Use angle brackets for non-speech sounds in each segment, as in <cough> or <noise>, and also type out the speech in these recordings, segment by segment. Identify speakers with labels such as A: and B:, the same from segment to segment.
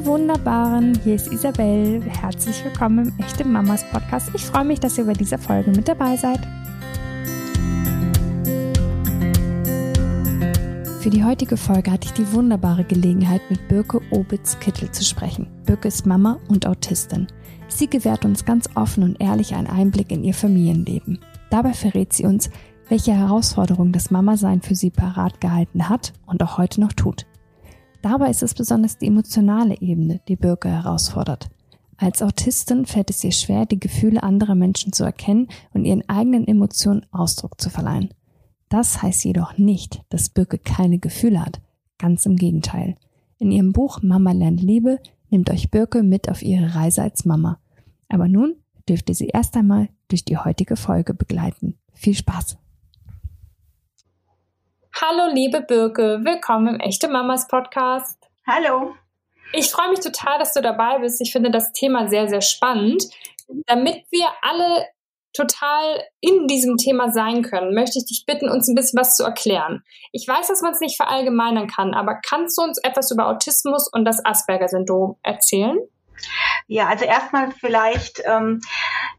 A: ihr Wunderbaren, hier ist Isabel. Herzlich willkommen im Echte Mamas Podcast. Ich freue mich, dass ihr bei dieser Folge mit dabei seid. Für die heutige Folge hatte ich die wunderbare Gelegenheit, mit Birke Obitz-Kittel zu sprechen. Birke ist Mama und Autistin. Sie gewährt uns ganz offen und ehrlich einen Einblick in ihr Familienleben. Dabei verrät sie uns, welche Herausforderungen das Mama-Sein für sie parat gehalten hat und auch heute noch tut. Dabei ist es besonders die emotionale Ebene, die Birke herausfordert. Als Autistin fällt es ihr schwer, die Gefühle anderer Menschen zu erkennen und ihren eigenen Emotionen Ausdruck zu verleihen. Das heißt jedoch nicht, dass Birke keine Gefühle hat. Ganz im Gegenteil. In ihrem Buch Mama lernt Liebe nimmt euch Birke mit auf ihre Reise als Mama. Aber nun dürft ihr sie erst einmal durch die heutige Folge begleiten. Viel Spaß! Hallo, liebe Birke, willkommen im Echte Mamas Podcast.
B: Hallo.
A: Ich freue mich total, dass du dabei bist. Ich finde das Thema sehr, sehr spannend. Damit wir alle total in diesem Thema sein können, möchte ich dich bitten, uns ein bisschen was zu erklären. Ich weiß, dass man es nicht verallgemeinern kann, aber kannst du uns etwas über Autismus und das Asperger-Syndrom erzählen?
B: Ja, also erstmal vielleicht ähm,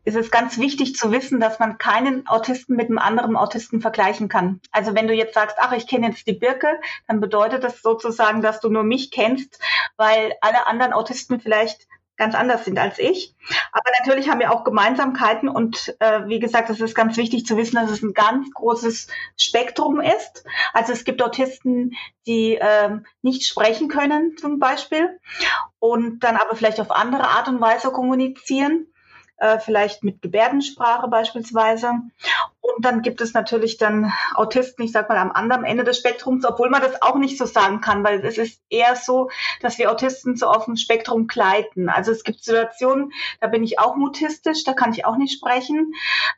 B: ist es ganz wichtig zu wissen, dass man keinen Autisten mit einem anderen Autisten vergleichen kann. Also wenn du jetzt sagst, ach, ich kenne jetzt die Birke, dann bedeutet das sozusagen, dass du nur mich kennst, weil alle anderen Autisten vielleicht ganz anders sind als ich. Aber natürlich haben wir auch Gemeinsamkeiten und äh, wie gesagt, es ist ganz wichtig zu wissen, dass es ein ganz großes Spektrum ist. Also es gibt Autisten, die äh, nicht sprechen können zum Beispiel und dann aber vielleicht auf andere Art und Weise kommunizieren äh, vielleicht mit Gebärdensprache beispielsweise. Und dann gibt es natürlich dann Autisten, ich sag mal, am anderen Ende des Spektrums, obwohl man das auch nicht so sagen kann, weil es ist eher so, dass wir Autisten so auf dem Spektrum gleiten. Also es gibt Situationen, da bin ich auch mutistisch, da kann ich auch nicht sprechen,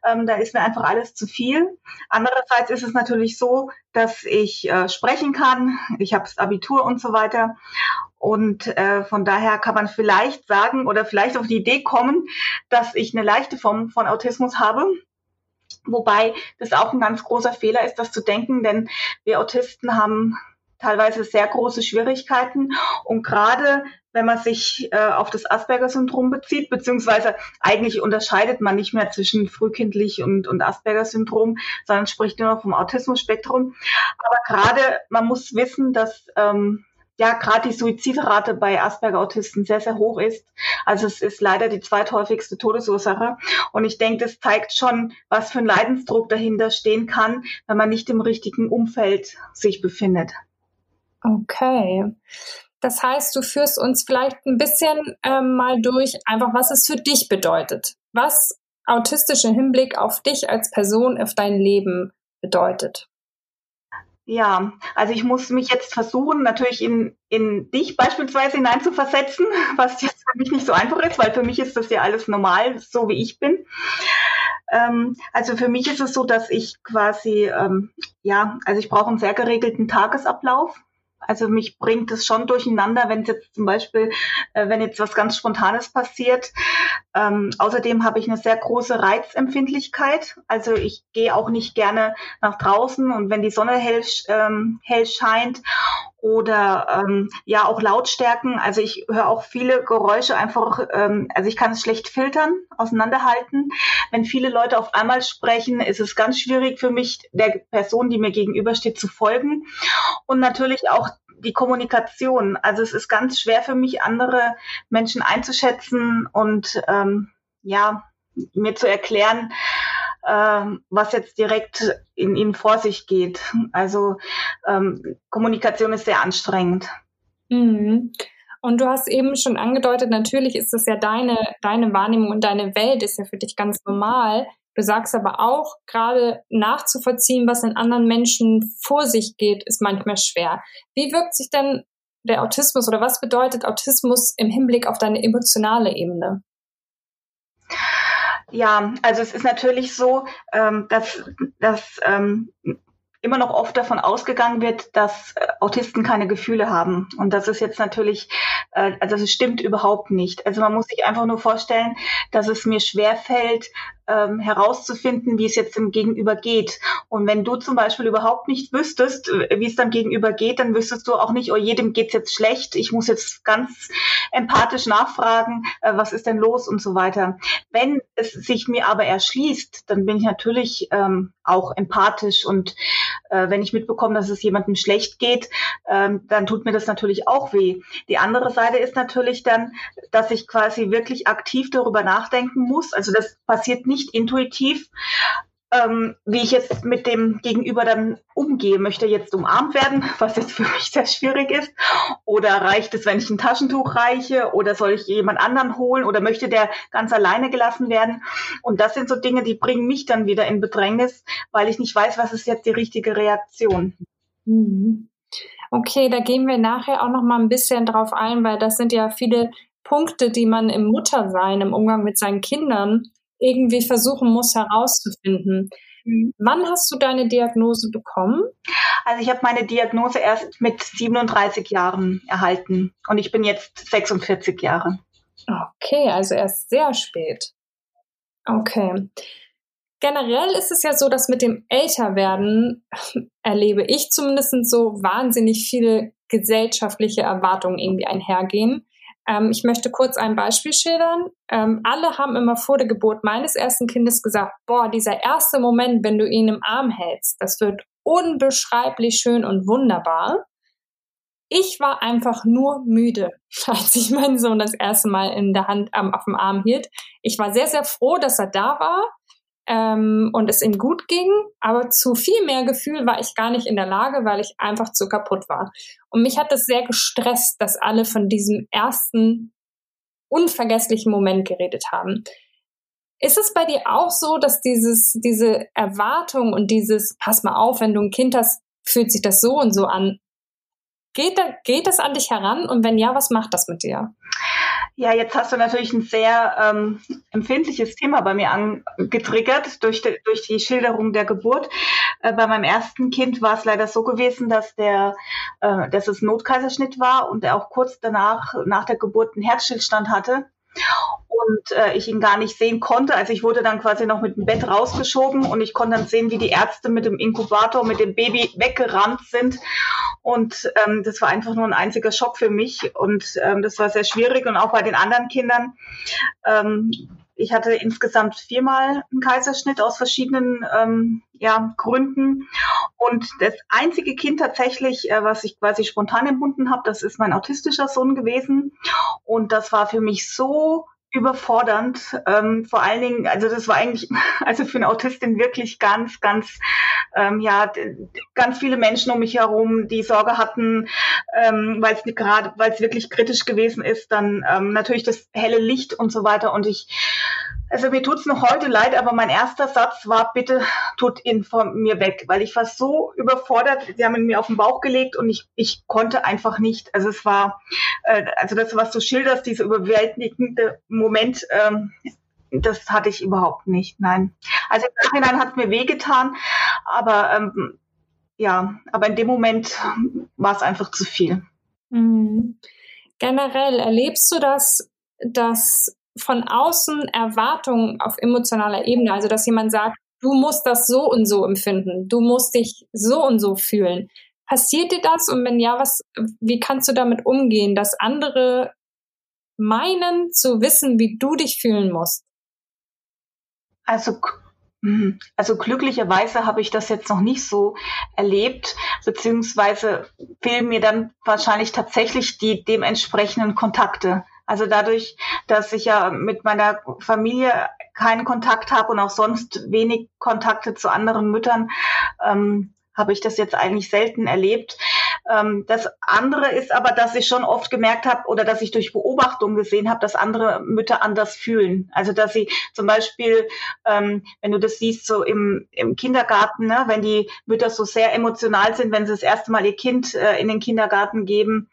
B: ähm, da ist mir einfach alles zu viel. Andererseits ist es natürlich so, dass ich äh, sprechen kann, ich habe das Abitur und so weiter. Und äh, von daher kann man vielleicht sagen oder vielleicht auf die Idee kommen, dass ich eine leichte Form von Autismus habe. Wobei das auch ein ganz großer Fehler ist, das zu denken, denn wir Autisten haben teilweise sehr große Schwierigkeiten. Und gerade wenn man sich äh, auf das Asperger-Syndrom bezieht, beziehungsweise eigentlich unterscheidet man nicht mehr zwischen frühkindlich und, und Asperger-Syndrom, sondern spricht nur noch vom Autismus-Spektrum. Aber gerade man muss wissen, dass ähm, ja gerade die Suizidrate bei Asperger-Autisten sehr, sehr hoch ist. Also es ist leider die zweithäufigste Todesursache. Und ich denke, das zeigt schon, was für ein Leidensdruck dahinter stehen kann, wenn man nicht im richtigen Umfeld sich befindet.
A: Okay. Das heißt, du führst uns vielleicht ein bisschen ähm, mal durch, einfach was es für dich bedeutet. Was autistischer Hinblick auf dich als Person, auf dein Leben bedeutet.
B: Ja, also ich muss mich jetzt versuchen, natürlich in, in dich beispielsweise hineinzuversetzen, <laughs> was jetzt für mich nicht so einfach ist, weil für mich ist das ja alles normal, so wie ich bin. Ähm, also für mich ist es so, dass ich quasi, ähm, ja, also ich brauche einen sehr geregelten Tagesablauf. Also mich bringt es schon durcheinander, wenn es jetzt zum Beispiel, äh, wenn jetzt was ganz Spontanes passiert. Ähm, außerdem habe ich eine sehr große Reizempfindlichkeit. Also ich gehe auch nicht gerne nach draußen und wenn die Sonne hell, ähm, hell scheint oder ähm, ja auch Lautstärken. Also ich höre auch viele Geräusche einfach, ähm, also ich kann es schlecht filtern, auseinanderhalten. Wenn viele Leute auf einmal sprechen, ist es ganz schwierig für mich, der Person, die mir gegenübersteht, zu folgen. Und natürlich auch die Kommunikation. Also es ist ganz schwer für mich, andere Menschen einzuschätzen und ähm, ja, mir zu erklären, ähm, was jetzt direkt in ihnen vor sich geht. Also ähm, Kommunikation ist sehr anstrengend.
A: Mhm. Und du hast eben schon angedeutet, natürlich ist das ja deine, deine Wahrnehmung und deine Welt ist ja für dich ganz normal. Du sagst aber auch, gerade nachzuvollziehen, was in anderen Menschen vor sich geht, ist manchmal schwer. Wie wirkt sich denn der Autismus oder was bedeutet Autismus im Hinblick auf deine emotionale Ebene?
B: Ja, also es ist natürlich so, ähm, dass, dass ähm, immer noch oft davon ausgegangen wird, dass äh, Autisten keine Gefühle haben. Und das ist jetzt natürlich, äh, also es stimmt überhaupt nicht. Also man muss sich einfach nur vorstellen, dass es mir schwer fällt, ähm, herauszufinden, wie es jetzt dem Gegenüber geht. Und wenn du zum Beispiel überhaupt nicht wüsstest, äh, wie es dann Gegenüber geht, dann wüsstest du auch nicht, oh jedem geht's jetzt schlecht, ich muss jetzt ganz empathisch nachfragen, äh, was ist denn los und so weiter. Wenn es sich mir aber erschließt, dann bin ich natürlich ähm, auch empathisch und äh, wenn ich mitbekomme, dass es jemandem schlecht geht, ähm, dann tut mir das natürlich auch weh. Die andere Seite ist natürlich dann, dass ich quasi wirklich aktiv darüber nachdenken muss. Also das passiert nicht intuitiv, ähm, wie ich jetzt mit dem Gegenüber dann umgehe. Möchte jetzt umarmt werden, <laughs> was jetzt für mich sehr schwierig ist? Oder reicht es, wenn ich ein Taschentuch reiche? Oder soll ich jemand anderen holen? Oder möchte der ganz alleine gelassen werden? Und das sind so Dinge, die bringen mich dann wieder in Bedrängnis, weil ich nicht weiß, was ist jetzt die richtige Reaktion.
C: Mhm. Okay, da gehen wir nachher auch noch mal ein bisschen drauf ein, weil das sind ja viele Punkte, die man im Muttersein, im Umgang mit seinen Kindern irgendwie versuchen muss herauszufinden. Mhm. Wann hast du deine Diagnose bekommen?
B: Also ich habe meine Diagnose erst mit 37 Jahren erhalten und ich bin jetzt 46 Jahre.
C: Okay, also erst sehr spät. Okay. Generell ist es ja so, dass mit dem Älterwerden <laughs> erlebe ich zumindest so wahnsinnig viele gesellschaftliche Erwartungen irgendwie einhergehen. Ähm, ich möchte kurz ein Beispiel schildern. Ähm, alle haben immer vor der Geburt meines ersten Kindes gesagt, boah, dieser erste Moment, wenn du ihn im Arm hältst, das wird unbeschreiblich schön und wunderbar. Ich war einfach nur müde, <laughs> als ich meinen Sohn das erste Mal in der Hand ähm, auf dem Arm hielt. Ich war sehr, sehr froh, dass er da war ähm, und es ihm gut ging, aber zu viel mehr Gefühl war ich gar nicht in der Lage, weil ich einfach zu kaputt war. Und mich hat es sehr gestresst, dass alle von diesem ersten unvergesslichen Moment geredet haben. Ist es bei dir auch so, dass dieses, diese Erwartung und dieses, pass mal auf, wenn du ein Kind hast, fühlt sich das so und so an? Geht, da, geht das an dich heran? Und wenn ja, was macht das mit dir?
B: Ja, jetzt hast du natürlich ein sehr ähm, empfindliches Thema bei mir angetriggert durch, de, durch die Schilderung der Geburt. Äh, bei meinem ersten Kind war es leider so gewesen, dass der, äh, dass es Notkaiserschnitt war und er auch kurz danach, nach der Geburt, einen Herzstillstand hatte und äh, ich ihn gar nicht sehen konnte. Also ich wurde dann quasi noch mit dem Bett rausgeschoben und ich konnte dann sehen, wie die Ärzte mit dem Inkubator, mit dem Baby weggerannt sind. Und ähm, das war einfach nur ein einziger Schock für mich und ähm, das war sehr schwierig und auch bei den anderen Kindern. Ähm, ich hatte insgesamt viermal einen Kaiserschnitt aus verschiedenen ähm, ja, Gründen. Und das einzige Kind tatsächlich, äh, was ich quasi spontan empfunden habe, das ist mein autistischer Sohn gewesen. Und das war für mich so überfordernd. Ähm, vor allen Dingen, also das war eigentlich, <laughs> also für eine Autistin wirklich ganz, ganz, ähm, ja, ganz viele Menschen um mich herum, die Sorge hatten, ähm, weil es gerade, weil es wirklich kritisch gewesen ist, dann ähm, natürlich das helle Licht und so weiter. Und ich also mir tut's noch heute leid, aber mein erster Satz war, bitte tut ihn von mir weg, weil ich war so überfordert. Sie haben ihn mir auf den Bauch gelegt und ich, ich konnte einfach nicht. Also es war, äh, also das, was du schilderst, dieser überwältigende Moment, ähm, das hatte ich überhaupt nicht. Nein. Also im Nachhinein hat es mir wehgetan, aber ähm, ja, aber in dem Moment war es einfach zu viel.
C: Mhm. Generell erlebst du das, dass von außen Erwartungen auf emotionaler Ebene, also dass jemand sagt, du musst das so und so empfinden, du musst dich so und so fühlen. Passiert dir das? Und wenn ja, was, wie kannst du damit umgehen, dass andere meinen zu wissen, wie du dich fühlen musst?
B: Also hm, also glücklicherweise habe ich das jetzt noch nicht so erlebt, beziehungsweise fehlen mir dann wahrscheinlich tatsächlich die dementsprechenden Kontakte. Also dadurch, dass ich ja mit meiner Familie keinen Kontakt habe und auch sonst wenig Kontakte zu anderen Müttern, ähm, habe ich das jetzt eigentlich selten erlebt. Ähm, das andere ist aber, dass ich schon oft gemerkt habe oder dass ich durch Beobachtung gesehen habe, dass andere Mütter anders fühlen. Also dass sie zum Beispiel, ähm, wenn du das siehst, so im, im Kindergarten, ne, wenn die Mütter so sehr emotional sind, wenn sie das erste Mal ihr Kind äh, in den Kindergarten geben.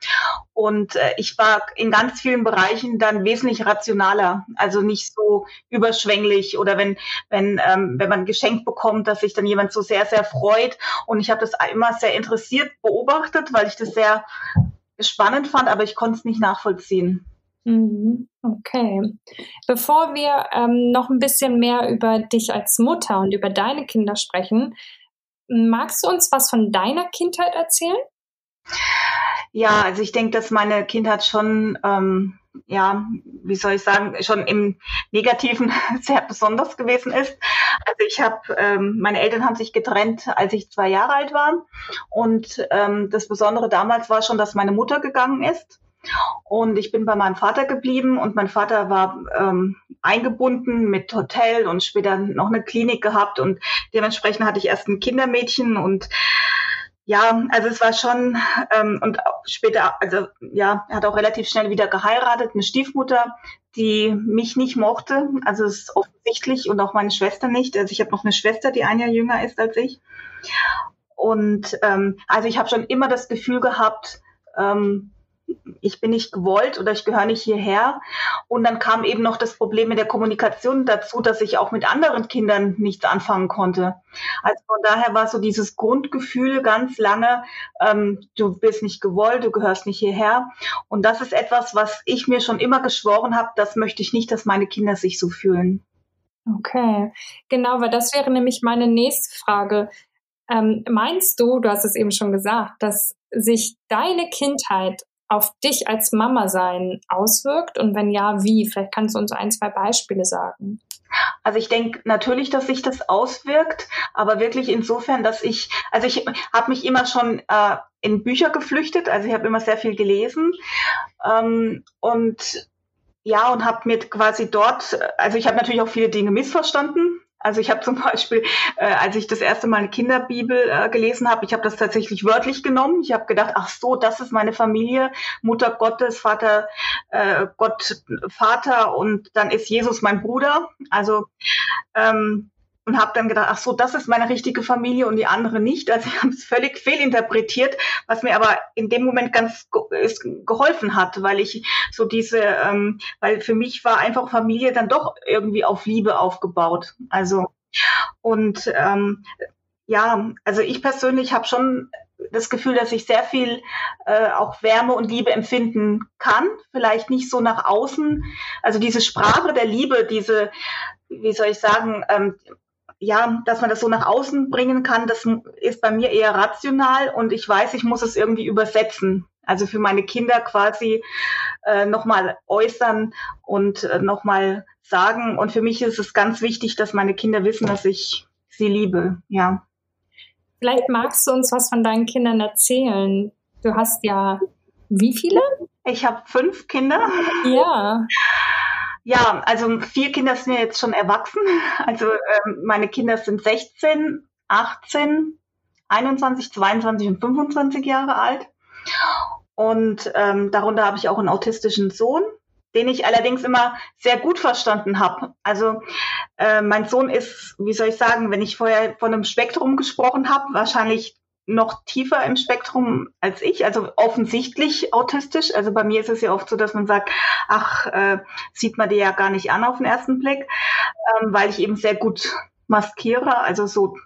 B: Und äh, ich war in ganz vielen Bereichen dann wesentlich rationaler, also nicht so überschwänglich oder wenn, wenn, ähm, wenn man ein Geschenk bekommt, dass sich dann jemand so sehr, sehr freut. Und ich habe das immer sehr interessiert beobachtet, weil ich das sehr spannend fand, aber ich konnte es nicht nachvollziehen.
C: Mhm, okay. Bevor wir ähm, noch ein bisschen mehr über dich als Mutter und über deine Kinder sprechen, magst du uns was von deiner Kindheit erzählen?
B: Ja, also ich denke, dass meine Kindheit schon, ähm, ja, wie soll ich sagen, schon im Negativen <laughs> sehr besonders gewesen ist. Also ich habe, ähm, meine Eltern haben sich getrennt, als ich zwei Jahre alt war. Und ähm, das Besondere damals war schon, dass meine Mutter gegangen ist. Und ich bin bei meinem Vater geblieben und mein Vater war ähm, eingebunden mit Hotel und später noch eine Klinik gehabt und dementsprechend hatte ich erst ein Kindermädchen und ja, also es war schon ähm, und später, also ja, er hat auch relativ schnell wieder geheiratet, eine Stiefmutter, die mich nicht mochte, also es ist offensichtlich und auch meine Schwester nicht. Also ich habe noch eine Schwester, die ein Jahr jünger ist als ich. Und ähm, also ich habe schon immer das Gefühl gehabt, ähm, ich bin nicht gewollt oder ich gehöre nicht hierher. Und dann kam eben noch das Problem mit der Kommunikation dazu, dass ich auch mit anderen Kindern nichts anfangen konnte. Also von daher war so dieses Grundgefühl ganz lange, ähm, du bist nicht gewollt, du gehörst nicht hierher. Und das ist etwas, was ich mir schon immer geschworen habe, das möchte ich nicht, dass meine Kinder sich so fühlen.
C: Okay, genau, weil das wäre nämlich meine nächste Frage. Ähm, meinst du, du hast es eben schon gesagt, dass sich deine Kindheit auf dich als Mama sein auswirkt? Und wenn ja, wie? Vielleicht kannst du uns ein, zwei Beispiele sagen.
B: Also ich denke natürlich, dass sich das auswirkt, aber wirklich insofern, dass ich, also ich habe mich immer schon äh, in Bücher geflüchtet, also ich habe immer sehr viel gelesen ähm, und ja und habe mir quasi dort, also ich habe natürlich auch viele Dinge missverstanden, also ich habe zum <laughs> Beispiel, äh, als ich das erste Mal eine Kinderbibel äh, gelesen habe, ich habe das tatsächlich wörtlich genommen. Ich habe gedacht, ach so, das ist meine Familie, Mutter Gottes, Vater äh, Gott, Vater und dann ist Jesus mein Bruder. Also ähm, und habe dann gedacht, ach so, das ist meine richtige Familie und die andere nicht. Also ich habe es völlig fehlinterpretiert, was mir aber in dem Moment ganz ist, geholfen hat, weil ich so diese, ähm, weil für mich war einfach Familie dann doch irgendwie auf Liebe aufgebaut. Also und ähm, ja, also ich persönlich habe schon das Gefühl, dass ich sehr viel äh, auch Wärme und Liebe empfinden kann. Vielleicht nicht so nach außen. Also diese Sprache der Liebe, diese, wie soll ich sagen, ähm, ja, dass man das so nach außen bringen kann, das ist bei mir eher rational und ich weiß, ich muss es irgendwie übersetzen. Also für meine Kinder quasi äh, nochmal äußern und äh, nochmal sagen. Und für mich ist es ganz wichtig, dass meine Kinder wissen, dass ich sie liebe. Ja.
C: Vielleicht magst du uns was von deinen Kindern erzählen. Du hast ja wie viele?
B: Ich habe fünf Kinder.
C: Ja.
B: Ja, also vier Kinder sind ja jetzt schon erwachsen. <laughs> Also ähm, meine Kinder sind 16, 18, 21, 22 und 25 Jahre alt. Und ähm, darunter habe ich auch einen autistischen Sohn, den ich allerdings immer sehr gut verstanden habe. Also äh, mein Sohn ist, wie soll ich sagen, wenn ich vorher von einem Spektrum gesprochen habe, wahrscheinlich noch tiefer im Spektrum als ich, also offensichtlich autistisch. Also bei mir ist es ja oft so, dass man sagt, ach, äh, sieht man dir ja gar nicht an auf den ersten Blick, ähm, weil ich eben sehr gut maskiere, also so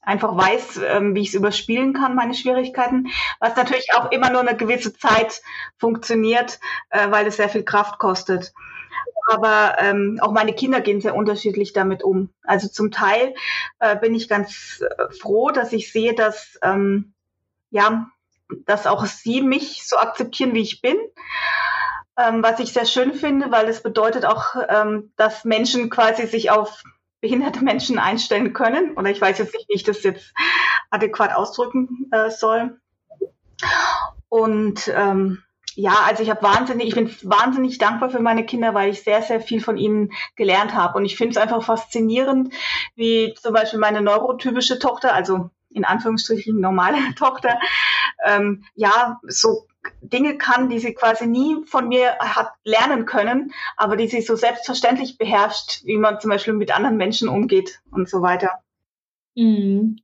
B: einfach weiß, ähm, wie ich es überspielen kann, meine Schwierigkeiten, was natürlich auch immer nur eine gewisse Zeit funktioniert, äh, weil es sehr viel Kraft kostet aber ähm, auch meine Kinder gehen sehr unterschiedlich damit um. Also zum Teil äh, bin ich ganz äh, froh, dass ich sehe, dass ähm, ja, dass auch sie mich so akzeptieren, wie ich bin. Ähm, was ich sehr schön finde, weil es bedeutet auch, ähm, dass Menschen quasi sich auf behinderte Menschen einstellen können. Oder ich weiß jetzt nicht, wie ich das jetzt adäquat ausdrücken äh, soll. Und ähm, ja, also ich habe wahnsinnig, ich bin wahnsinnig dankbar für meine Kinder, weil ich sehr, sehr viel von ihnen gelernt habe. Und ich finde es einfach faszinierend, wie zum Beispiel meine neurotypische Tochter, also in Anführungsstrichen normale <laughs> Tochter, ähm, ja, so Dinge kann, die sie quasi nie von mir hat lernen können, aber die sie so selbstverständlich beherrscht, wie man zum Beispiel mit anderen Menschen umgeht und so weiter.
C: Mhm.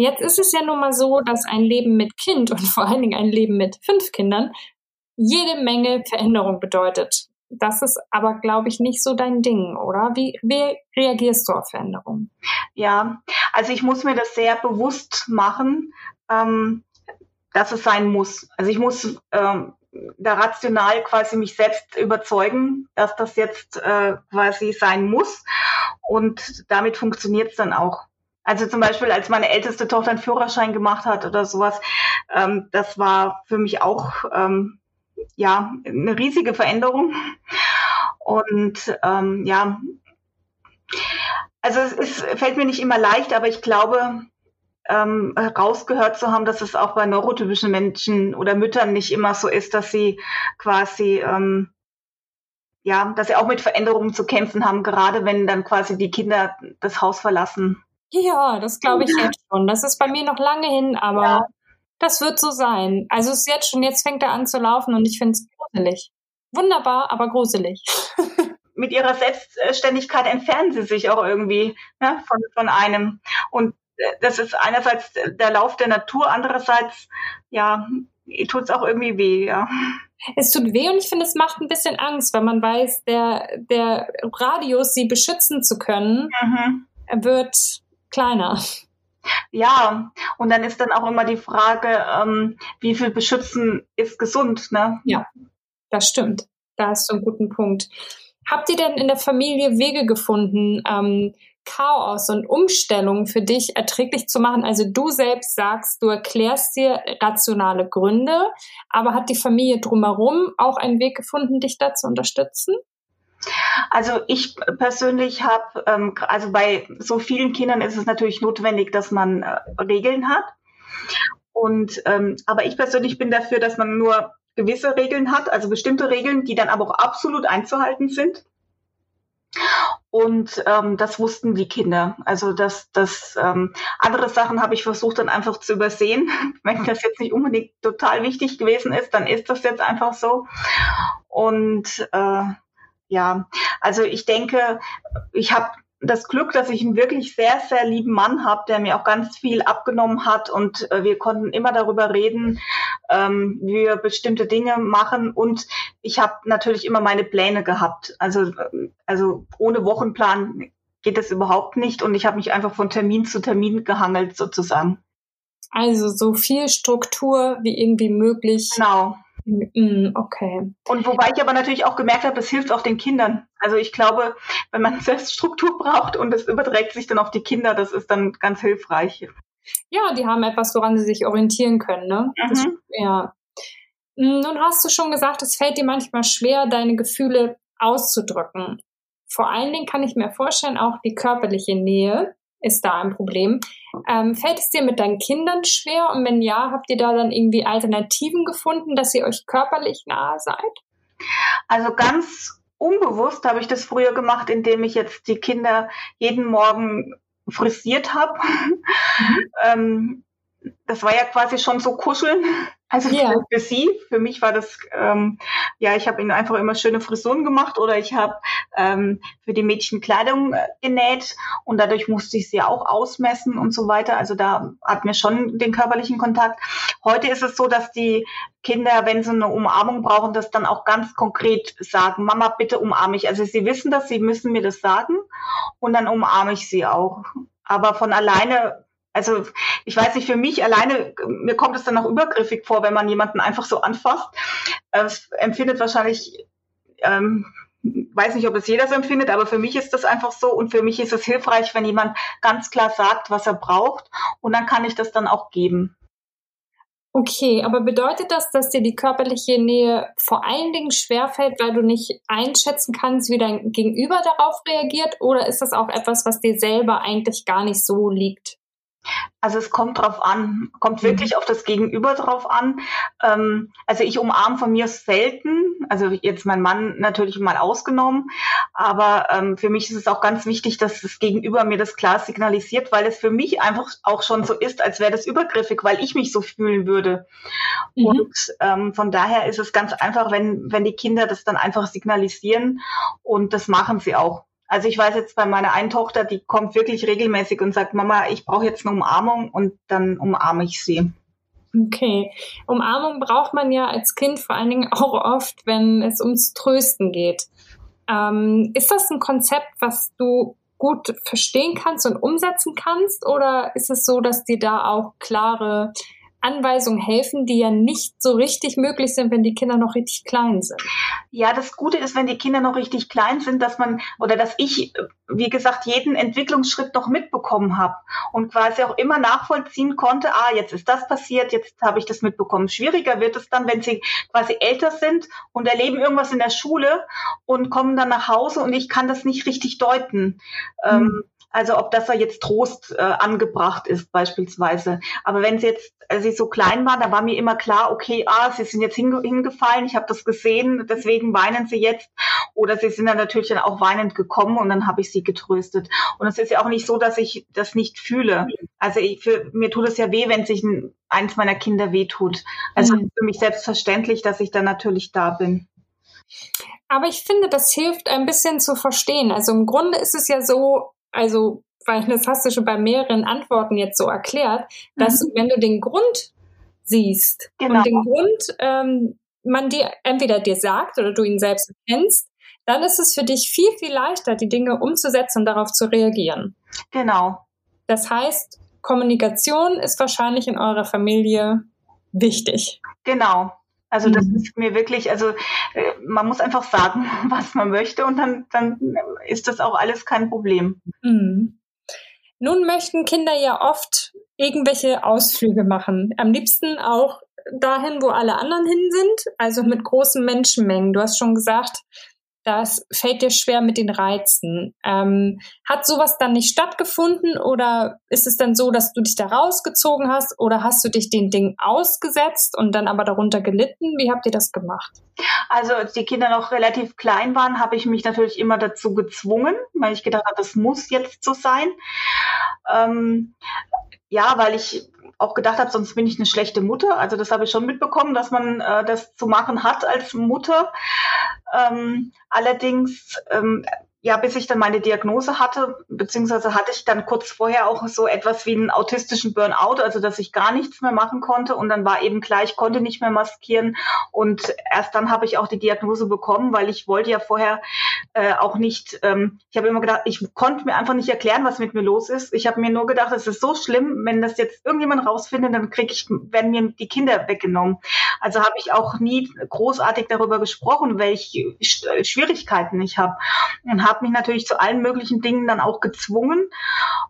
C: Jetzt ist es ja nun mal so, dass ein Leben mit Kind und <laughs> vor allen Dingen ein Leben mit fünf Kindern jede Menge Veränderung bedeutet. Das ist aber, glaube ich, nicht so dein Ding, oder? Wie, wie reagierst du auf Veränderungen?
B: Ja, also ich muss mir das sehr bewusst machen, ähm, dass es sein muss. Also ich muss ähm, da rational quasi mich selbst überzeugen, dass das jetzt äh, quasi sein muss. Und damit funktioniert es dann auch. Also zum Beispiel, als meine älteste Tochter einen Führerschein gemacht hat oder sowas, ähm, das war für mich auch ähm, ja eine riesige Veränderung. Und ähm, ja, also es ist, fällt mir nicht immer leicht, aber ich glaube, ähm, rausgehört zu haben, dass es auch bei neurotypischen Menschen oder Müttern nicht immer so ist, dass sie quasi ähm, ja, dass sie auch mit Veränderungen zu kämpfen haben, gerade wenn dann quasi die Kinder das Haus verlassen.
C: Ja, das glaube ich jetzt schon. Das ist bei mir noch lange hin, aber ja. das wird so sein. Also es ist jetzt schon, jetzt fängt er an zu laufen und ich finde es gruselig. Wunderbar, aber gruselig. <laughs>
B: mit ihrer Selbstständigkeit entfernen sie sich auch irgendwie ne, von, von einem. Und das ist einerseits der Lauf der Natur, andererseits, ja, tut es auch irgendwie weh, ja.
C: Es tut weh und ich finde, es macht ein bisschen Angst, weil man weiß, der, der Radius, sie beschützen zu können, mhm. wird kleiner.
B: Ja, und dann ist dann auch immer die Frage, ähm, wie viel beschützen ist gesund, ne?
C: Ja, das stimmt. Da hast du einen guten Punkt. Habt ihr denn in der Familie Wege gefunden, ähm, Chaos und Umstellungen für dich erträglich zu machen. Also du selbst sagst, du erklärst dir rationale Gründe, aber hat die Familie drumherum auch einen Weg gefunden, dich da zu unterstützen?
B: Also ich persönlich habe, ähm, also bei so vielen Kindern ist es natürlich notwendig, dass man äh, Regeln hat. Und ähm, aber ich persönlich bin dafür, dass man nur gewisse Regeln hat, also bestimmte Regeln, die dann aber auch absolut einzuhalten sind. Und ähm, das wussten die Kinder. Also das, das ähm, andere Sachen habe ich versucht dann einfach zu übersehen. <laughs> Wenn das jetzt nicht unbedingt total wichtig gewesen ist, dann ist das jetzt einfach so. Und äh, ja, also ich denke, ich habe das Glück, dass ich einen wirklich sehr, sehr lieben Mann habe, der mir auch ganz viel abgenommen hat und äh, wir konnten immer darüber reden, ähm, wie wir bestimmte Dinge machen und ich habe natürlich immer meine Pläne gehabt. Also, also ohne Wochenplan geht das überhaupt nicht und ich habe mich einfach von Termin zu Termin gehangelt sozusagen.
C: Also so viel Struktur wie irgendwie möglich.
B: Genau.
C: Mm, okay.
B: Und wobei ich aber natürlich auch gemerkt habe, das hilft auch den Kindern. Also ich glaube, wenn man <laughs> selbst Struktur braucht und es überträgt sich dann auf die Kinder, das ist dann ganz hilfreich.
C: Ja, die haben etwas, woran sie sich orientieren können. Ne? Mhm. Das, ja. Mm, nun hast du schon gesagt, es fällt dir manchmal schwer, deine Gefühle auszudrücken. Vor allen Dingen kann ich mir vorstellen, auch die körperliche Nähe ist da ein Problem. Ähm, fällt es dir mit deinen Kindern schwer? Und wenn ja, habt ihr da dann irgendwie Alternativen gefunden, dass ihr euch körperlich nahe seid?
B: Also ganz unbewusst habe ich das früher gemacht, indem ich jetzt die Kinder jeden Morgen frisiert habe. <laughs> Mhm. ähm, das war ja quasi schon so kuscheln. <laughs> Also ja. für, für, sie, für mich war das, ähm, ja, ich habe ihnen einfach immer schöne Frisuren gemacht oder ich habe ähm, für die Mädchen Kleidung äh, genäht und dadurch musste ich sie auch ausmessen und so weiter. Also da hatten wir schon den körperlichen Kontakt. Heute ist es so, dass die Kinder, wenn sie eine Umarmung brauchen, das dann auch ganz konkret sagen, Mama, bitte umarme ich. Also sie wissen das, sie müssen mir das sagen und dann umarme ich sie auch. Aber von alleine also ich weiß nicht, für mich alleine, mir kommt es dann auch übergriffig vor, wenn man jemanden einfach so anfasst. Es empfindet wahrscheinlich, ähm, weiß nicht, ob es jeder so empfindet, aber für mich ist das einfach so und für mich ist es hilfreich, wenn jemand ganz klar sagt, was er braucht und dann kann ich das dann auch geben.
C: Okay, aber bedeutet das, dass dir die körperliche Nähe vor allen Dingen schwerfällt, weil du nicht einschätzen kannst, wie dein Gegenüber darauf reagiert? Oder ist das auch etwas, was dir selber eigentlich gar nicht so liegt?
B: Also es kommt drauf an, kommt wirklich mhm. auf das Gegenüber drauf an. Ähm, also ich umarme von mir selten, also jetzt mein Mann natürlich mal ausgenommen, aber ähm, für mich ist es auch ganz wichtig, dass das Gegenüber mir das klar signalisiert, weil es für mich einfach auch schon so ist, als wäre das übergriffig, weil ich mich so fühlen würde. Mhm. Und ähm, von daher ist es ganz einfach, wenn, wenn die Kinder das dann einfach signalisieren und das machen sie auch. Also ich weiß jetzt bei meiner einen Tochter, die kommt wirklich regelmäßig und sagt, Mama, ich brauche jetzt eine Umarmung und dann umarme ich sie.
C: Okay. Umarmung braucht man ja als Kind vor allen Dingen auch oft, wenn es ums Trösten geht. Ähm, ist das ein Konzept, was du gut verstehen kannst und umsetzen kannst? Oder ist es so, dass dir da auch klare Anweisungen helfen, die ja nicht so richtig möglich sind, wenn die Kinder noch richtig klein sind.
B: Ja, das Gute ist, wenn die Kinder noch richtig klein sind, dass man oder dass ich, wie gesagt, jeden Entwicklungsschritt noch mitbekommen habe und quasi auch immer nachvollziehen konnte, ah, jetzt ist das passiert, jetzt habe ich das mitbekommen. Schwieriger wird es dann, wenn sie quasi älter sind und erleben irgendwas in der Schule und kommen dann nach Hause und ich kann das nicht richtig deuten. Mhm. Ähm, also ob das da jetzt Trost äh, angebracht ist beispielsweise. Aber wenn sie jetzt, als sie so klein war, da war mir immer klar, okay, ah, sie sind jetzt hinge hingefallen, ich habe das gesehen, deswegen weinen sie jetzt. Oder sie sind dann natürlich dann auch weinend gekommen und dann habe ich sie getröstet. Und es ist ja auch nicht so, dass ich das nicht fühle. Also ich, für, mir tut es ja weh, wenn sich ein, eins meiner Kinder wehtut. Also mhm. für mich selbstverständlich, dass ich dann natürlich da bin.
C: Aber ich finde, das hilft ein bisschen zu verstehen. Also im Grunde ist es ja so, also, weil das hast du schon bei mehreren Antworten jetzt so erklärt, dass mhm. wenn du den Grund siehst genau. und den Grund ähm, man dir entweder dir sagt oder du ihn selbst kennst, dann ist es für dich viel, viel leichter, die Dinge umzusetzen und darauf zu reagieren.
B: Genau.
C: Das heißt, Kommunikation ist wahrscheinlich in eurer Familie wichtig.
B: Genau. Also das mhm. ist mir wirklich, also äh, man muss einfach sagen, <laughs> was man möchte und dann, dann ist das auch alles kein Problem. Mhm.
C: Nun möchten Kinder ja oft irgendwelche Ausflüge machen. Am liebsten auch dahin, wo alle anderen hin sind, also mit großen Menschenmengen. Du hast schon gesagt, das fällt dir schwer mit den Reizen. Ähm, hat sowas dann nicht stattgefunden oder ist es dann so, dass du dich da rausgezogen hast oder hast du dich den Ding ausgesetzt und dann aber darunter gelitten? Wie habt ihr das gemacht?
B: Also als die Kinder noch relativ klein waren, habe ich mich natürlich immer dazu gezwungen, weil ich gedacht habe, das muss jetzt so sein. Ähm, ja, weil ich auch gedacht habe, sonst bin ich eine schlechte Mutter. Also das habe ich schon mitbekommen, dass man äh, das zu machen hat als Mutter. Ähm, allerdings ähm, ja, bis ich dann meine Diagnose hatte, beziehungsweise hatte ich dann kurz vorher auch so etwas wie einen autistischen Burnout, also dass ich gar nichts mehr machen konnte und dann war eben klar, ich konnte nicht mehr maskieren und erst dann habe ich auch die Diagnose bekommen, weil ich wollte ja vorher äh, auch nicht, ähm, ich habe immer gedacht, ich konnte mir einfach nicht erklären, was mit mir los ist. Ich habe mir nur gedacht, es ist so schlimm, wenn das jetzt irgendjemand rausfindet, dann kriege ich, werden mir die Kinder weggenommen. Also habe ich auch nie großartig darüber gesprochen, welche Schwierigkeiten ich habe und habe mich natürlich zu allen möglichen Dingen dann auch gezwungen.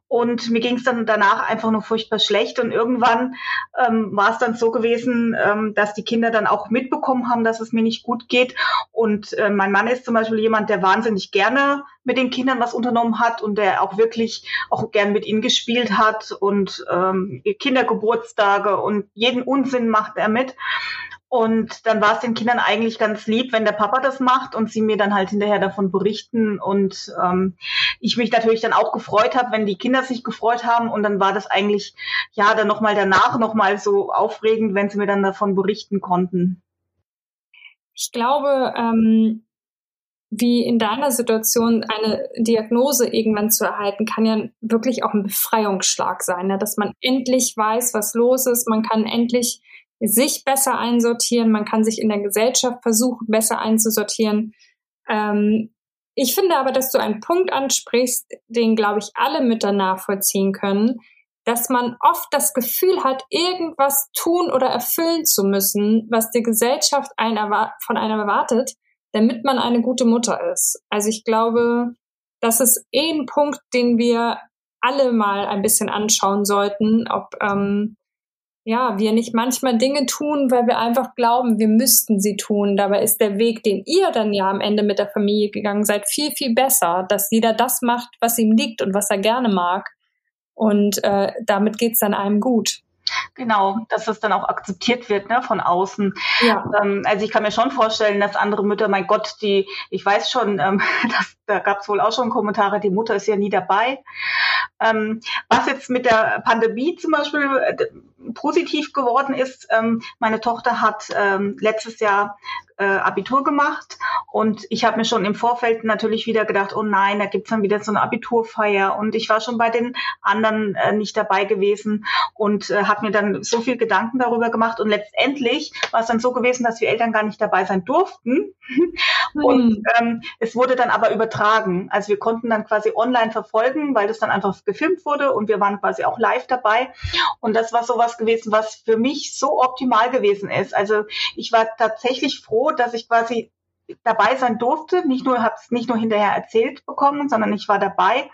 B: Und mir ging es dann danach einfach nur furchtbar schlecht. Und irgendwann ähm, war es dann so gewesen, ähm, dass die Kinder dann auch mitbekommen haben, dass es mir nicht gut geht. Und äh, mein Mann ist zum Beispiel jemand, der wahnsinnig gerne mit den Kindern was unternommen hat und der auch wirklich auch gern mit ihnen gespielt hat und ähm, Kindergeburtstage und jeden Unsinn macht er mit. Und dann war es den Kindern eigentlich ganz lieb, wenn der Papa das macht und sie mir dann halt hinterher davon berichten. Und ähm, ich mich natürlich dann auch gefreut habe, wenn die Kinder sich gefreut haben. Und dann war das eigentlich, ja, dann nochmal danach nochmal so aufregend, wenn sie mir dann davon berichten konnten.
C: Ich glaube, ähm, wie in deiner Situation eine Diagnose irgendwann zu erhalten, kann ja wirklich auch ein Befreiungsschlag sein, ne? dass man endlich weiß, was los ist. Man kann endlich sich besser einsortieren, man kann sich in der Gesellschaft versuchen, besser einzusortieren. Ähm, ich finde aber, dass du einen Punkt ansprichst, den, glaube ich, alle mit danach vollziehen können, dass man oft das Gefühl hat, irgendwas tun oder erfüllen zu müssen, was die Gesellschaft von einem erwartet, damit man eine gute Mutter ist. Also ich glaube, das ist eh ein Punkt, den wir alle mal ein bisschen anschauen sollten, ob ähm, ja, wir nicht manchmal Dinge tun, weil wir einfach glauben, wir müssten sie tun. Dabei ist der Weg, den ihr dann ja am Ende mit der Familie gegangen seid, viel, viel besser, dass jeder das macht, was ihm liegt und was er gerne mag. Und äh, damit geht's dann einem gut.
B: Genau, dass das dann auch akzeptiert wird ne, von außen. Ja. Ähm, also ich kann mir schon vorstellen, dass andere Mütter, mein Gott, die, ich weiß schon, ähm, <laughs> dass, da gab es wohl auch schon Kommentare, die Mutter ist ja nie dabei. Ähm, was jetzt mit der Pandemie zum Beispiel äh, positiv geworden ist, ähm, meine Tochter hat ähm, letztes Jahr äh, Abitur gemacht und ich habe mir schon im Vorfeld natürlich wieder gedacht, oh nein, da gibt's dann wieder so eine Abiturfeier. Und ich war schon bei den anderen äh, nicht dabei gewesen und äh, habe mir dann so viel Gedanken darüber gemacht. Und letztendlich war es dann so gewesen, dass wir Eltern gar nicht dabei sein durften. Und ähm, es wurde dann aber übertragen. Also wir konnten dann quasi online verfolgen, weil das dann einfach gefilmt wurde und wir waren quasi auch live dabei. Und das war sowas, was gewesen, was für mich so optimal gewesen ist. Also ich war tatsächlich froh, dass ich quasi dabei sein durfte. Nicht nur habe es nicht nur hinterher erzählt bekommen, sondern ich war dabei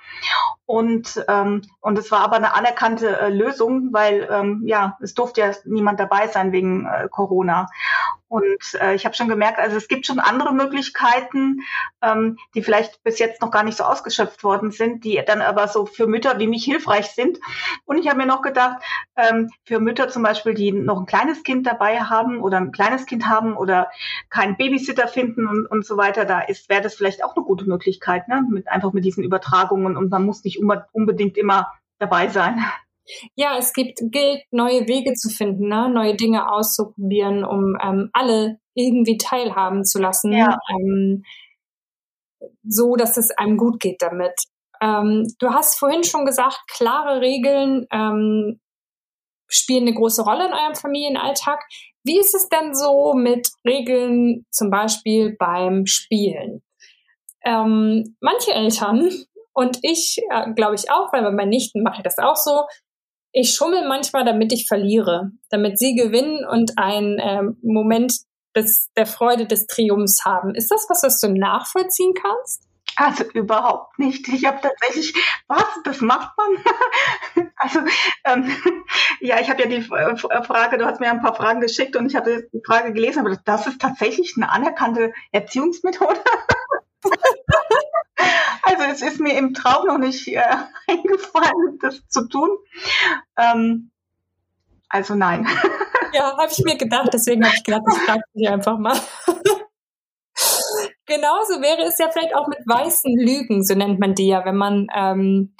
B: und ähm, und es war aber eine anerkannte äh, Lösung, weil ähm, ja es durfte ja niemand dabei sein wegen äh, Corona und äh, ich habe schon gemerkt, also es gibt schon andere Möglichkeiten, ähm, die vielleicht bis jetzt noch gar nicht so ausgeschöpft worden sind, die dann aber so für Mütter wie mich hilfreich sind. Und ich habe mir noch gedacht, ähm, für Mütter zum Beispiel, die noch ein kleines Kind dabei haben oder ein kleines Kind haben oder keinen Babysitter finden und, und so weiter, da ist wäre das vielleicht auch eine gute Möglichkeit, ne? mit einfach mit diesen Übertragungen und man muss nicht unbedingt immer dabei sein.
C: Ja, es gibt, gilt, neue Wege zu finden, ne? neue Dinge auszuprobieren, um ähm, alle irgendwie teilhaben zu lassen, ja. ähm, so dass es einem gut geht damit. Ähm, du hast vorhin schon gesagt, klare Regeln ähm, spielen eine große Rolle in eurem Familienalltag. Wie ist es denn so mit Regeln zum Beispiel beim Spielen? Ähm, manche Eltern und ich, äh, glaube ich auch, weil bei meinen Nichten mache ich das auch so, ich schummel manchmal, damit ich verliere, damit sie gewinnen und einen ähm, Moment des, der Freude des Triumphs haben. Ist das was, was du nachvollziehen kannst?
B: Also überhaupt nicht. Ich habe tatsächlich, was, das macht man? <laughs> also ähm, <laughs> ja, ich habe ja die Frage, du hast mir ein paar Fragen geschickt und ich habe die Frage gelesen, aber das ist tatsächlich eine anerkannte Erziehungsmethode. <laughs> Also es ist mir im Traum noch nicht äh, <laughs> eingefallen, das zu tun. Ähm, also nein. <laughs>
C: Ja, habe ich mir gedacht, deswegen habe ich gedacht, ich frage dich einfach mal. <laughs> Genauso wäre es ja vielleicht auch mit weißen Lügen, so nennt man die ja, wenn man, ähm,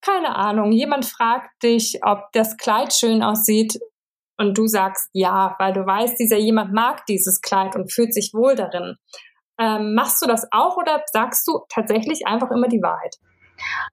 C: keine Ahnung, jemand fragt dich, ob das Kleid schön aussieht und du sagst ja, weil du weißt, dieser jemand mag dieses Kleid und fühlt sich wohl darin. Ähm, machst du das auch oder sagst du tatsächlich einfach immer die Wahrheit?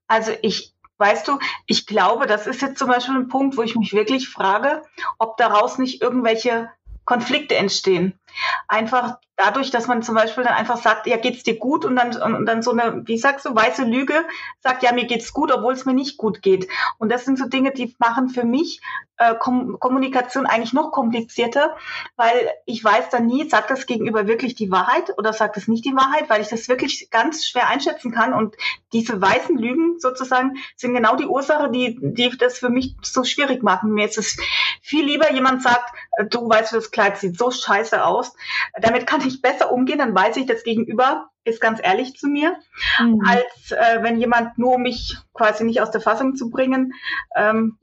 B: Also ich, weißt du, ich glaube, das ist jetzt zum Beispiel ein Punkt, wo ich mich wirklich frage, ob daraus nicht irgendwelche Konflikte entstehen. Einfach dadurch, dass man zum Beispiel dann einfach sagt, ja, geht's dir gut und dann, und dann so eine, wie sagst du, weiße Lüge sagt, ja, mir geht's gut, obwohl es mir nicht gut geht. Und das sind so Dinge, die machen für mich äh, Kom Kommunikation eigentlich noch komplizierter, weil ich weiß dann nie, sagt das Gegenüber wirklich die Wahrheit oder sagt es nicht die Wahrheit, weil ich das wirklich ganz schwer einschätzen kann. Und diese weißen Lügen sozusagen sind genau die Ursache, die, die das für mich so schwierig machen. Mir ist es viel lieber, jemand sagt, äh, du weißt, das Kleid sieht so scheiße aus. Damit kann ich besser umgehen, dann weiß ich, das Gegenüber ist ganz ehrlich zu mir, mhm. als äh, wenn jemand nur mich quasi nicht aus der Fassung zu bringen, ähm,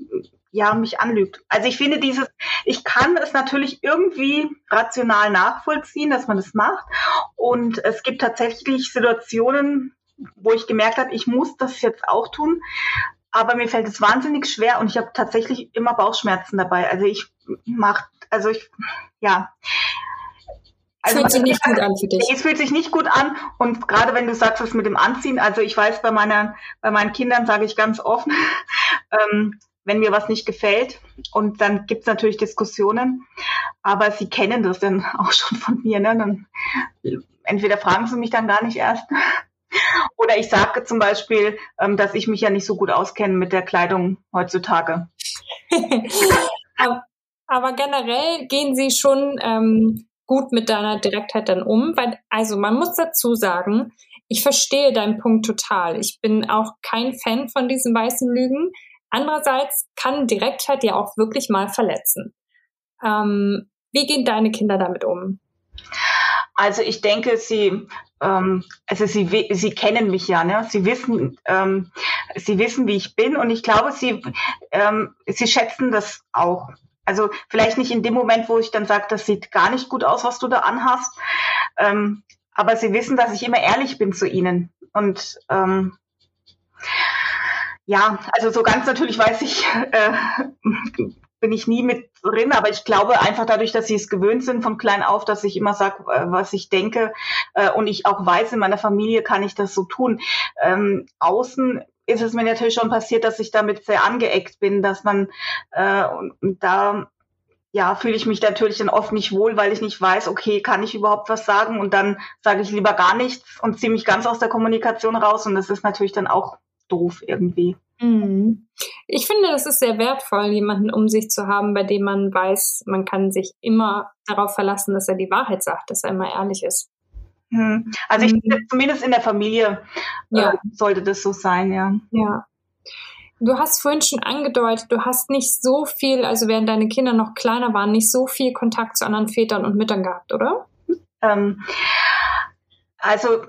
B: ja, mich anlügt. Also ich finde dieses, ich kann es natürlich irgendwie rational nachvollziehen, dass man das macht. Und es gibt tatsächlich Situationen, wo ich gemerkt habe, ich muss das jetzt auch tun. Aber mir fällt es wahnsinnig schwer und ich habe tatsächlich immer Bauchschmerzen dabei. Also ich mache, also ich, ja,
C: also fühlt sich nicht gut an für dich.
B: Es fühlt sich nicht gut an und gerade wenn du sagst, was mit dem Anziehen, also ich weiß bei meiner, bei meinen Kindern sage ich ganz offen, <laughs> ähm, wenn mir was nicht gefällt und dann gibt's natürlich Diskussionen, aber sie kennen das dann <laughs> auch schon von mir, ne? Dann entweder fragen sie mich dann gar nicht erst <laughs> oder ich sage zum Beispiel, ähm, dass ich mich ja nicht so gut auskenne mit der Kleidung heutzutage.
C: aber, aber generell gehen sie schon ähm, gut mit deiner Direktheit dann um? Weil, also man muss dazu sagen, ich verstehe deinen Punkt total. Ich bin auch kein Fan von diesen weißen Lügen. Andererseits kann Direktheit ja auch wirklich mal verletzen. Ähm, wie gehen deine Kinder damit um?
B: Also ich denke, sie, ähm, also sie, sie kennen mich ja, ne? Sie wissen, ähm, sie wissen, wie ich bin, und ich glaube, sie, ähm, sie schätzen das auch. Also vielleicht nicht in dem Moment, wo ich dann sage, das sieht gar nicht gut aus, was du da anhast. Ähm, aber sie wissen, dass ich immer ehrlich bin zu ihnen. Und ähm, ja, also so ganz natürlich weiß ich, <laughs> äh, bin ich nie mit drin, aber ich glaube einfach dadurch, dass sie es gewöhnt sind von klein auf, dass ich immer sage, äh, was ich denke äh, und ich auch weiß, in meiner Familie kann ich das so tun. Ähm, außen ist es mir natürlich schon passiert, dass ich damit sehr angeeckt bin, dass man äh, und da ja, fühle ich mich natürlich dann oft nicht wohl, weil ich nicht weiß, okay, kann ich überhaupt was sagen? Und dann sage ich lieber gar nichts und ziehe mich ganz aus der Kommunikation raus. Und das ist natürlich dann auch doof irgendwie.
C: Mhm. Ich finde, das ist sehr wertvoll, jemanden um sich zu haben, bei dem man weiß, man kann sich immer darauf verlassen, dass er die Wahrheit sagt, dass er immer ehrlich ist.
B: Hm. Also ich finde, zumindest in der Familie ja. äh, sollte das so sein, ja.
C: Ja. Du hast vorhin schon angedeutet, du hast nicht so viel, also während deine Kinder noch kleiner waren, nicht so viel Kontakt zu anderen Vätern und Müttern gehabt, oder?
B: Ähm, also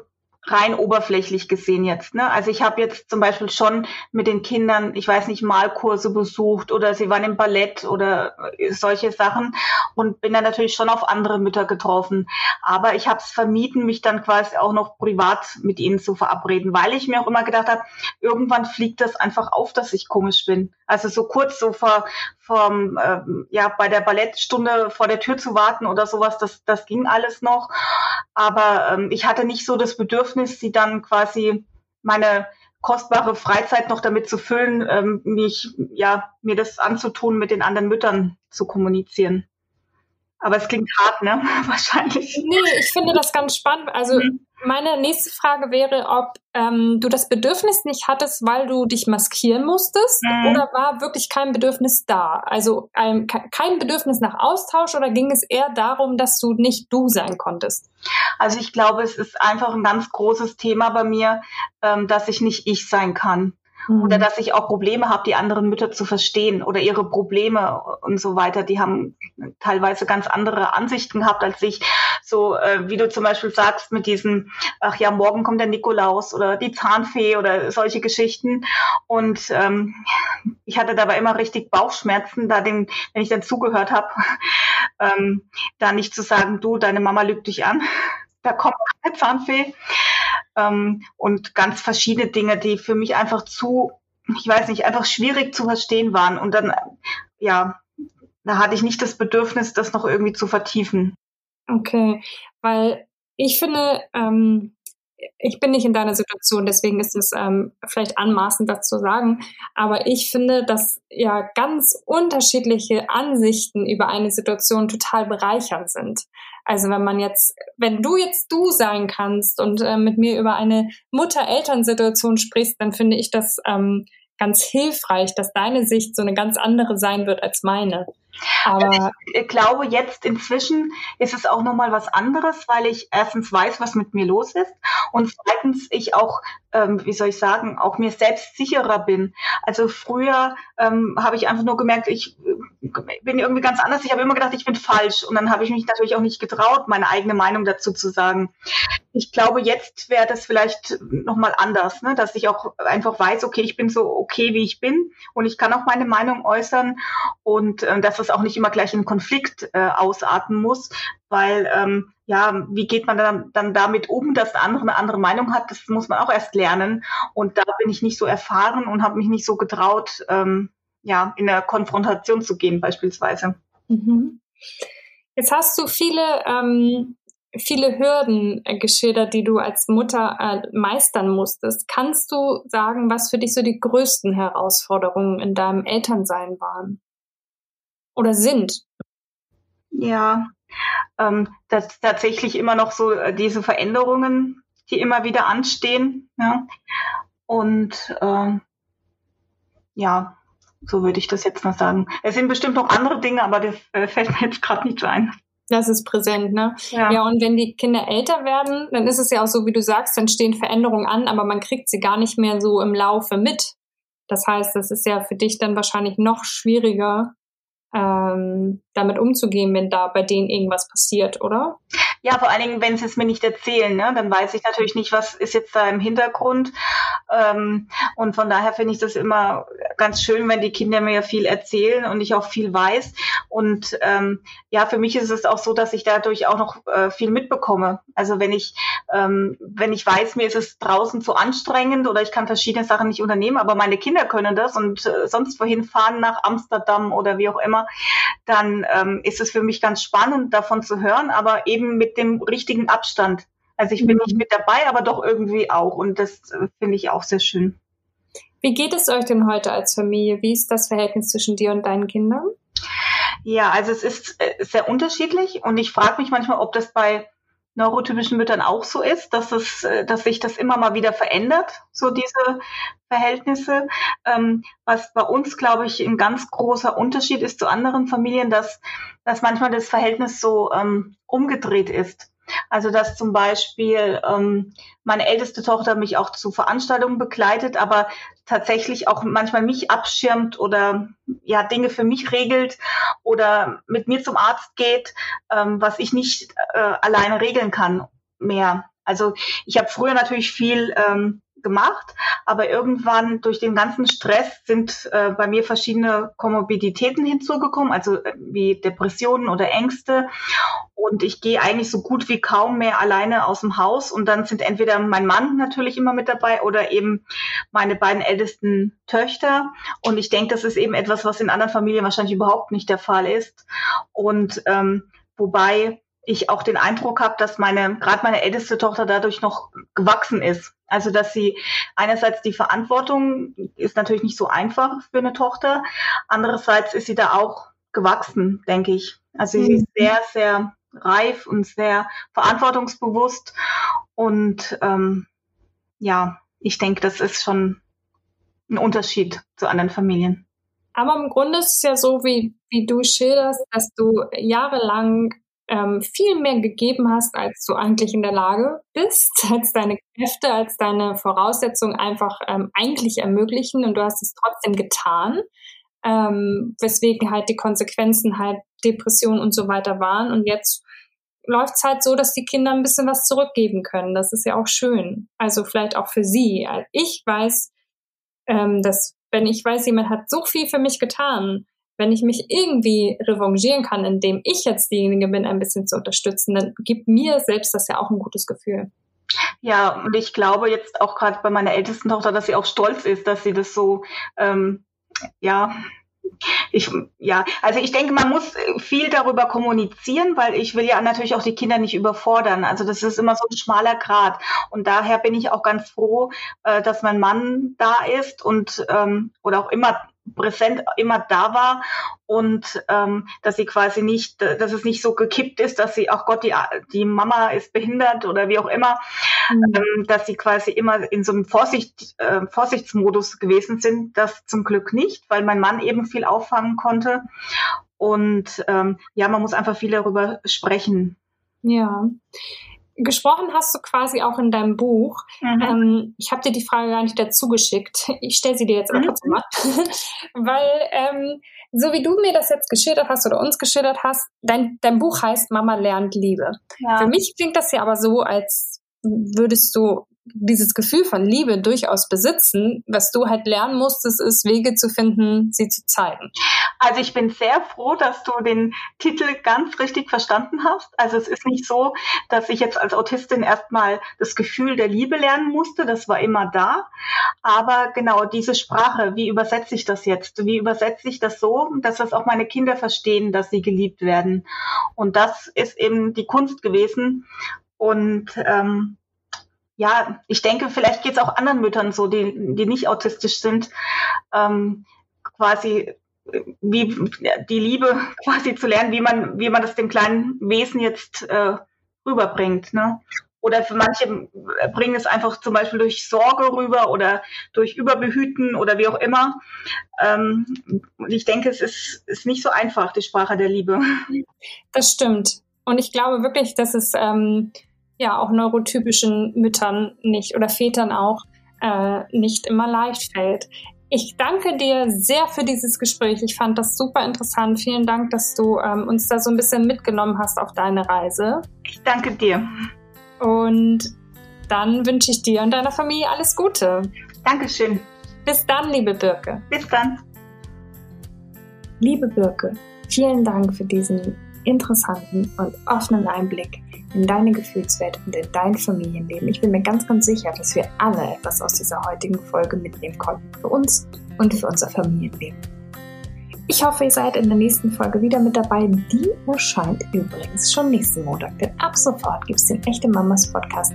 B: rein oberflächlich gesehen jetzt. Ne? Also ich habe jetzt zum Beispiel schon mit den Kindern, ich weiß nicht, Malkurse besucht oder sie waren im Ballett oder solche Sachen und bin dann natürlich schon auf andere Mütter getroffen. Aber ich habe es vermieden, mich dann quasi auch noch privat mit ihnen zu verabreden, weil ich mir auch immer gedacht habe, irgendwann fliegt das einfach auf, dass ich komisch bin. Also so kurz so vor, vom, ähm, ja, bei der Ballettstunde vor der Tür zu warten oder sowas, das, das ging alles noch. Aber ähm, ich hatte nicht so das Bedürfnis, sie dann quasi meine kostbare Freizeit noch damit zu füllen, ähm, mich, ja, mir das anzutun, mit den anderen Müttern zu kommunizieren. Aber es klingt hart, ne? <laughs> Wahrscheinlich.
C: Nee, ich finde das ganz spannend. Also mhm. Meine nächste Frage wäre, ob ähm, du das Bedürfnis nicht hattest, weil du dich maskieren musstest, mhm. oder war wirklich kein Bedürfnis da? Also ein, kein Bedürfnis nach Austausch oder ging es eher darum, dass du nicht du sein konntest?
B: Also ich glaube, es ist einfach ein ganz großes Thema bei mir, ähm, dass ich nicht ich sein kann. Mhm. Oder dass ich auch Probleme habe, die anderen Mütter zu verstehen oder ihre Probleme und so weiter. Die haben teilweise ganz andere Ansichten gehabt als ich. So äh, wie du zum Beispiel sagst mit diesen, ach ja, morgen kommt der Nikolaus oder die Zahnfee oder solche Geschichten. Und ähm, ich hatte dabei immer richtig Bauchschmerzen, da den, wenn ich dann zugehört habe, <laughs> ähm, da nicht zu sagen, du, deine Mama lügt dich an. <laughs> Da kommt eine Zahnfee ähm, und ganz verschiedene Dinge, die für mich einfach zu, ich weiß nicht, einfach schwierig zu verstehen waren. Und dann, ja, da hatte ich nicht das Bedürfnis, das noch irgendwie zu vertiefen.
C: Okay, weil ich finde, ähm, ich bin nicht in deiner Situation, deswegen ist es ähm, vielleicht anmaßend, das zu sagen. Aber ich finde, dass ja ganz unterschiedliche Ansichten über eine Situation total bereichernd sind. Also wenn man jetzt, wenn du jetzt du sein kannst und äh, mit mir über eine Mutter-Eltern-Situation sprichst, dann finde ich das ähm, ganz hilfreich, dass deine Sicht so eine ganz andere sein wird als meine.
B: Aber also ich glaube, jetzt inzwischen ist es auch nochmal was anderes, weil ich erstens weiß, was mit mir los ist und zweitens ich auch, ähm, wie soll ich sagen, auch mir selbst sicherer bin. Also früher ähm, habe ich einfach nur gemerkt, ich äh, bin irgendwie ganz anders. Ich habe immer gedacht, ich bin falsch und dann habe ich mich natürlich auch nicht getraut, meine eigene Meinung dazu zu sagen. Ich glaube, jetzt wäre das vielleicht nochmal anders, ne? dass ich auch einfach weiß, okay, ich bin so okay, wie ich bin und ich kann auch meine Meinung äußern und äh, dass es auch nicht immer gleich in Konflikt äh, ausarten muss, weil ähm, ja, wie geht man dann, dann damit um, dass der andere eine andere Meinung hat, das muss man auch erst lernen. Und da bin ich nicht so erfahren und habe mich nicht so getraut, ähm, ja, in der Konfrontation zu gehen beispielsweise.
C: Mhm. Jetzt hast du viele, ähm, viele Hürden äh, geschildert, die du als Mutter äh, meistern musstest. Kannst du sagen, was für dich so die größten Herausforderungen in deinem Elternsein waren? oder sind.
B: Ja, ähm, das tatsächlich immer noch so äh, diese Veränderungen, die immer wieder anstehen. Ja. Und ähm, ja, so würde ich das jetzt mal sagen. Es sind bestimmt noch andere Dinge, aber das äh, fällt mir jetzt gerade nicht so ein.
C: Das ist präsent, ne? Ja. ja, und wenn die Kinder älter werden, dann ist es ja auch so, wie du sagst, dann stehen Veränderungen an, aber man kriegt sie gar nicht mehr so im Laufe mit. Das heißt, das ist ja für dich dann wahrscheinlich noch schwieriger, ähm, damit umzugehen, wenn da bei denen irgendwas passiert, oder?
B: Ja, vor allen Dingen, wenn sie es mir nicht erzählen, ne? dann weiß ich natürlich nicht, was ist jetzt da im Hintergrund. Ähm, und von daher finde ich das immer ganz schön, wenn die Kinder mir viel erzählen und ich auch viel weiß. Und ähm, ja, für mich ist es auch so, dass ich dadurch auch noch äh, viel mitbekomme. Also wenn ich, ähm, wenn ich weiß, mir ist es draußen zu anstrengend oder ich kann verschiedene Sachen nicht unternehmen, aber meine Kinder können das und äh, sonst wohin fahren nach Amsterdam oder wie auch immer, dann ähm, ist es für mich ganz spannend, davon zu hören, aber eben mit dem richtigen Abstand. Also ich bin mhm. nicht mit dabei, aber doch irgendwie auch. Und das äh, finde ich auch sehr schön.
C: Wie geht es euch denn heute als Familie? Wie ist das Verhältnis zwischen dir und deinen Kindern?
B: Ja, also es ist äh, sehr unterschiedlich und ich frage mich manchmal, ob das bei neurotypischen Müttern auch so ist, dass es, äh, dass sich das immer mal wieder verändert, so diese Verhältnisse. Ähm, was bei uns, glaube ich, ein ganz großer Unterschied ist zu anderen Familien, dass, dass manchmal das Verhältnis so ähm, umgedreht ist. Also dass zum Beispiel ähm, meine älteste Tochter mich auch zu Veranstaltungen begleitet, aber tatsächlich auch manchmal mich abschirmt oder ja Dinge für mich regelt oder mit mir zum Arzt geht, ähm, was ich nicht äh, alleine regeln kann mehr. Also ich habe früher natürlich viel ähm, gemacht, aber irgendwann durch den ganzen Stress sind äh, bei mir verschiedene Komorbiditäten hinzugekommen, also äh, wie Depressionen oder Ängste. Und ich gehe eigentlich so gut wie kaum mehr alleine aus dem Haus. Und dann sind entweder mein Mann natürlich immer mit dabei oder eben meine beiden ältesten Töchter. Und ich denke, das ist eben etwas, was in anderen Familien wahrscheinlich überhaupt nicht der Fall ist. Und ähm, wobei ich auch den Eindruck habe, dass meine, gerade meine älteste Tochter dadurch noch gewachsen ist. Also, dass sie einerseits die Verantwortung ist natürlich nicht so einfach für eine Tochter. Andererseits ist sie da auch gewachsen, denke ich. Also, sie ist mhm. sehr, sehr reif und sehr verantwortungsbewusst. Und ähm, ja, ich denke, das ist schon ein Unterschied zu anderen Familien.
C: Aber im Grunde ist es ja so, wie, wie du schilderst, dass du jahrelang ähm, viel mehr gegeben hast, als du eigentlich in der Lage bist, <laughs> als deine Kräfte, als deine Voraussetzungen einfach ähm, eigentlich ermöglichen und du hast es trotzdem getan, ähm, weswegen halt die Konsequenzen halt Depression und so weiter waren und jetzt läuft es halt so, dass die Kinder ein bisschen was zurückgeben können. Das ist ja auch schön. Also vielleicht auch für sie. Ich weiß, ähm, dass wenn ich weiß, jemand hat so viel für mich getan, wenn ich mich irgendwie revanchieren kann, indem ich jetzt diejenige bin, ein bisschen zu unterstützen, dann gibt mir selbst das ja auch ein gutes Gefühl.
B: Ja, und ich glaube jetzt auch gerade bei meiner ältesten Tochter, dass sie auch stolz ist, dass sie das so, ähm, ja, ich, ja, also ich denke, man muss viel darüber kommunizieren, weil ich will ja natürlich auch die Kinder nicht überfordern. Also das ist immer so ein schmaler Grad. Und daher bin ich auch ganz froh, äh, dass mein Mann da ist und ähm, oder auch immer präsent immer da war und ähm, dass sie quasi nicht, dass es nicht so gekippt ist, dass sie, ach Gott, die, die Mama ist behindert oder wie auch immer, mhm. ähm, dass sie quasi immer in so einem Vorsicht, äh, Vorsichtsmodus gewesen sind. Das zum Glück nicht, weil mein Mann eben viel auffangen konnte. Und ähm, ja, man muss einfach viel darüber sprechen.
C: Ja gesprochen hast du quasi auch in deinem Buch. Mhm. Ähm, ich habe dir die Frage gar nicht dazu geschickt. Ich stelle sie dir jetzt einfach mhm. mal. <laughs> Weil, ähm, so wie du mir das jetzt geschildert hast oder uns geschildert hast, dein, dein Buch heißt Mama lernt Liebe. Ja. Für mich klingt das ja aber so, als würdest du dieses Gefühl von Liebe durchaus besitzen. Was du halt lernen musstest, ist Wege zu finden, sie zu zeigen.
B: Also ich bin sehr froh, dass du den Titel ganz richtig verstanden hast. Also es ist nicht so, dass ich jetzt als Autistin erstmal das Gefühl der Liebe lernen musste. Das war immer da. Aber genau diese Sprache, wie übersetze ich das jetzt? Wie übersetze ich das so, dass das auch meine Kinder verstehen, dass sie geliebt werden? Und das ist eben die Kunst gewesen. Und ähm, ja, ich denke, vielleicht geht es auch anderen Müttern so, die, die nicht autistisch sind, ähm, quasi wie die Liebe <laughs> quasi zu lernen, wie man, wie man das dem kleinen Wesen jetzt äh, rüberbringt. Ne? Oder für manche bringen es einfach zum Beispiel durch Sorge rüber oder durch Überbehüten oder wie auch immer. Ähm, ich denke, es ist, ist nicht so einfach, die Sprache der Liebe.
C: Das stimmt. Und ich glaube wirklich, dass es ähm, ja auch neurotypischen Müttern nicht oder Vätern auch äh, nicht immer leicht fällt. Ich danke dir sehr für dieses Gespräch. Ich fand das super interessant. Vielen Dank, dass du ähm, uns da so ein bisschen mitgenommen hast auf deine Reise.
B: Ich danke dir.
C: Und dann wünsche ich dir und deiner Familie alles Gute.
B: Dankeschön.
C: Bis dann, liebe Birke.
B: Bis dann.
C: Liebe Birke, vielen Dank für diesen interessanten und offenen Einblick in deine Gefühlswelt und in dein Familienleben. Ich bin mir ganz, ganz sicher, dass wir alle etwas aus dieser heutigen Folge mitnehmen konnten für uns und für unser Familienleben. Ich hoffe, ihr seid in der nächsten Folge wieder mit dabei. Die erscheint übrigens schon nächsten Montag, denn ab sofort gibt es den Echte Mamas Podcast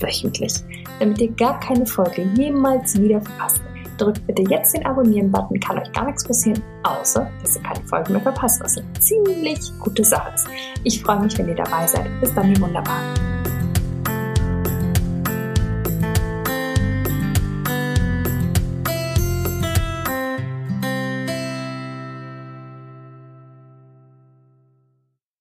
C: wöchentlich. Damit ihr gar keine Folge jemals wieder verpasst, drückt bitte jetzt den Abonnieren-Button, kann euch gar nichts passieren, außer dass ihr keine Folge mehr verpasst, was eine ziemlich gute Sache ist. Ich freue mich, wenn ihr dabei seid. Bis dann, ihr Wunderbaren.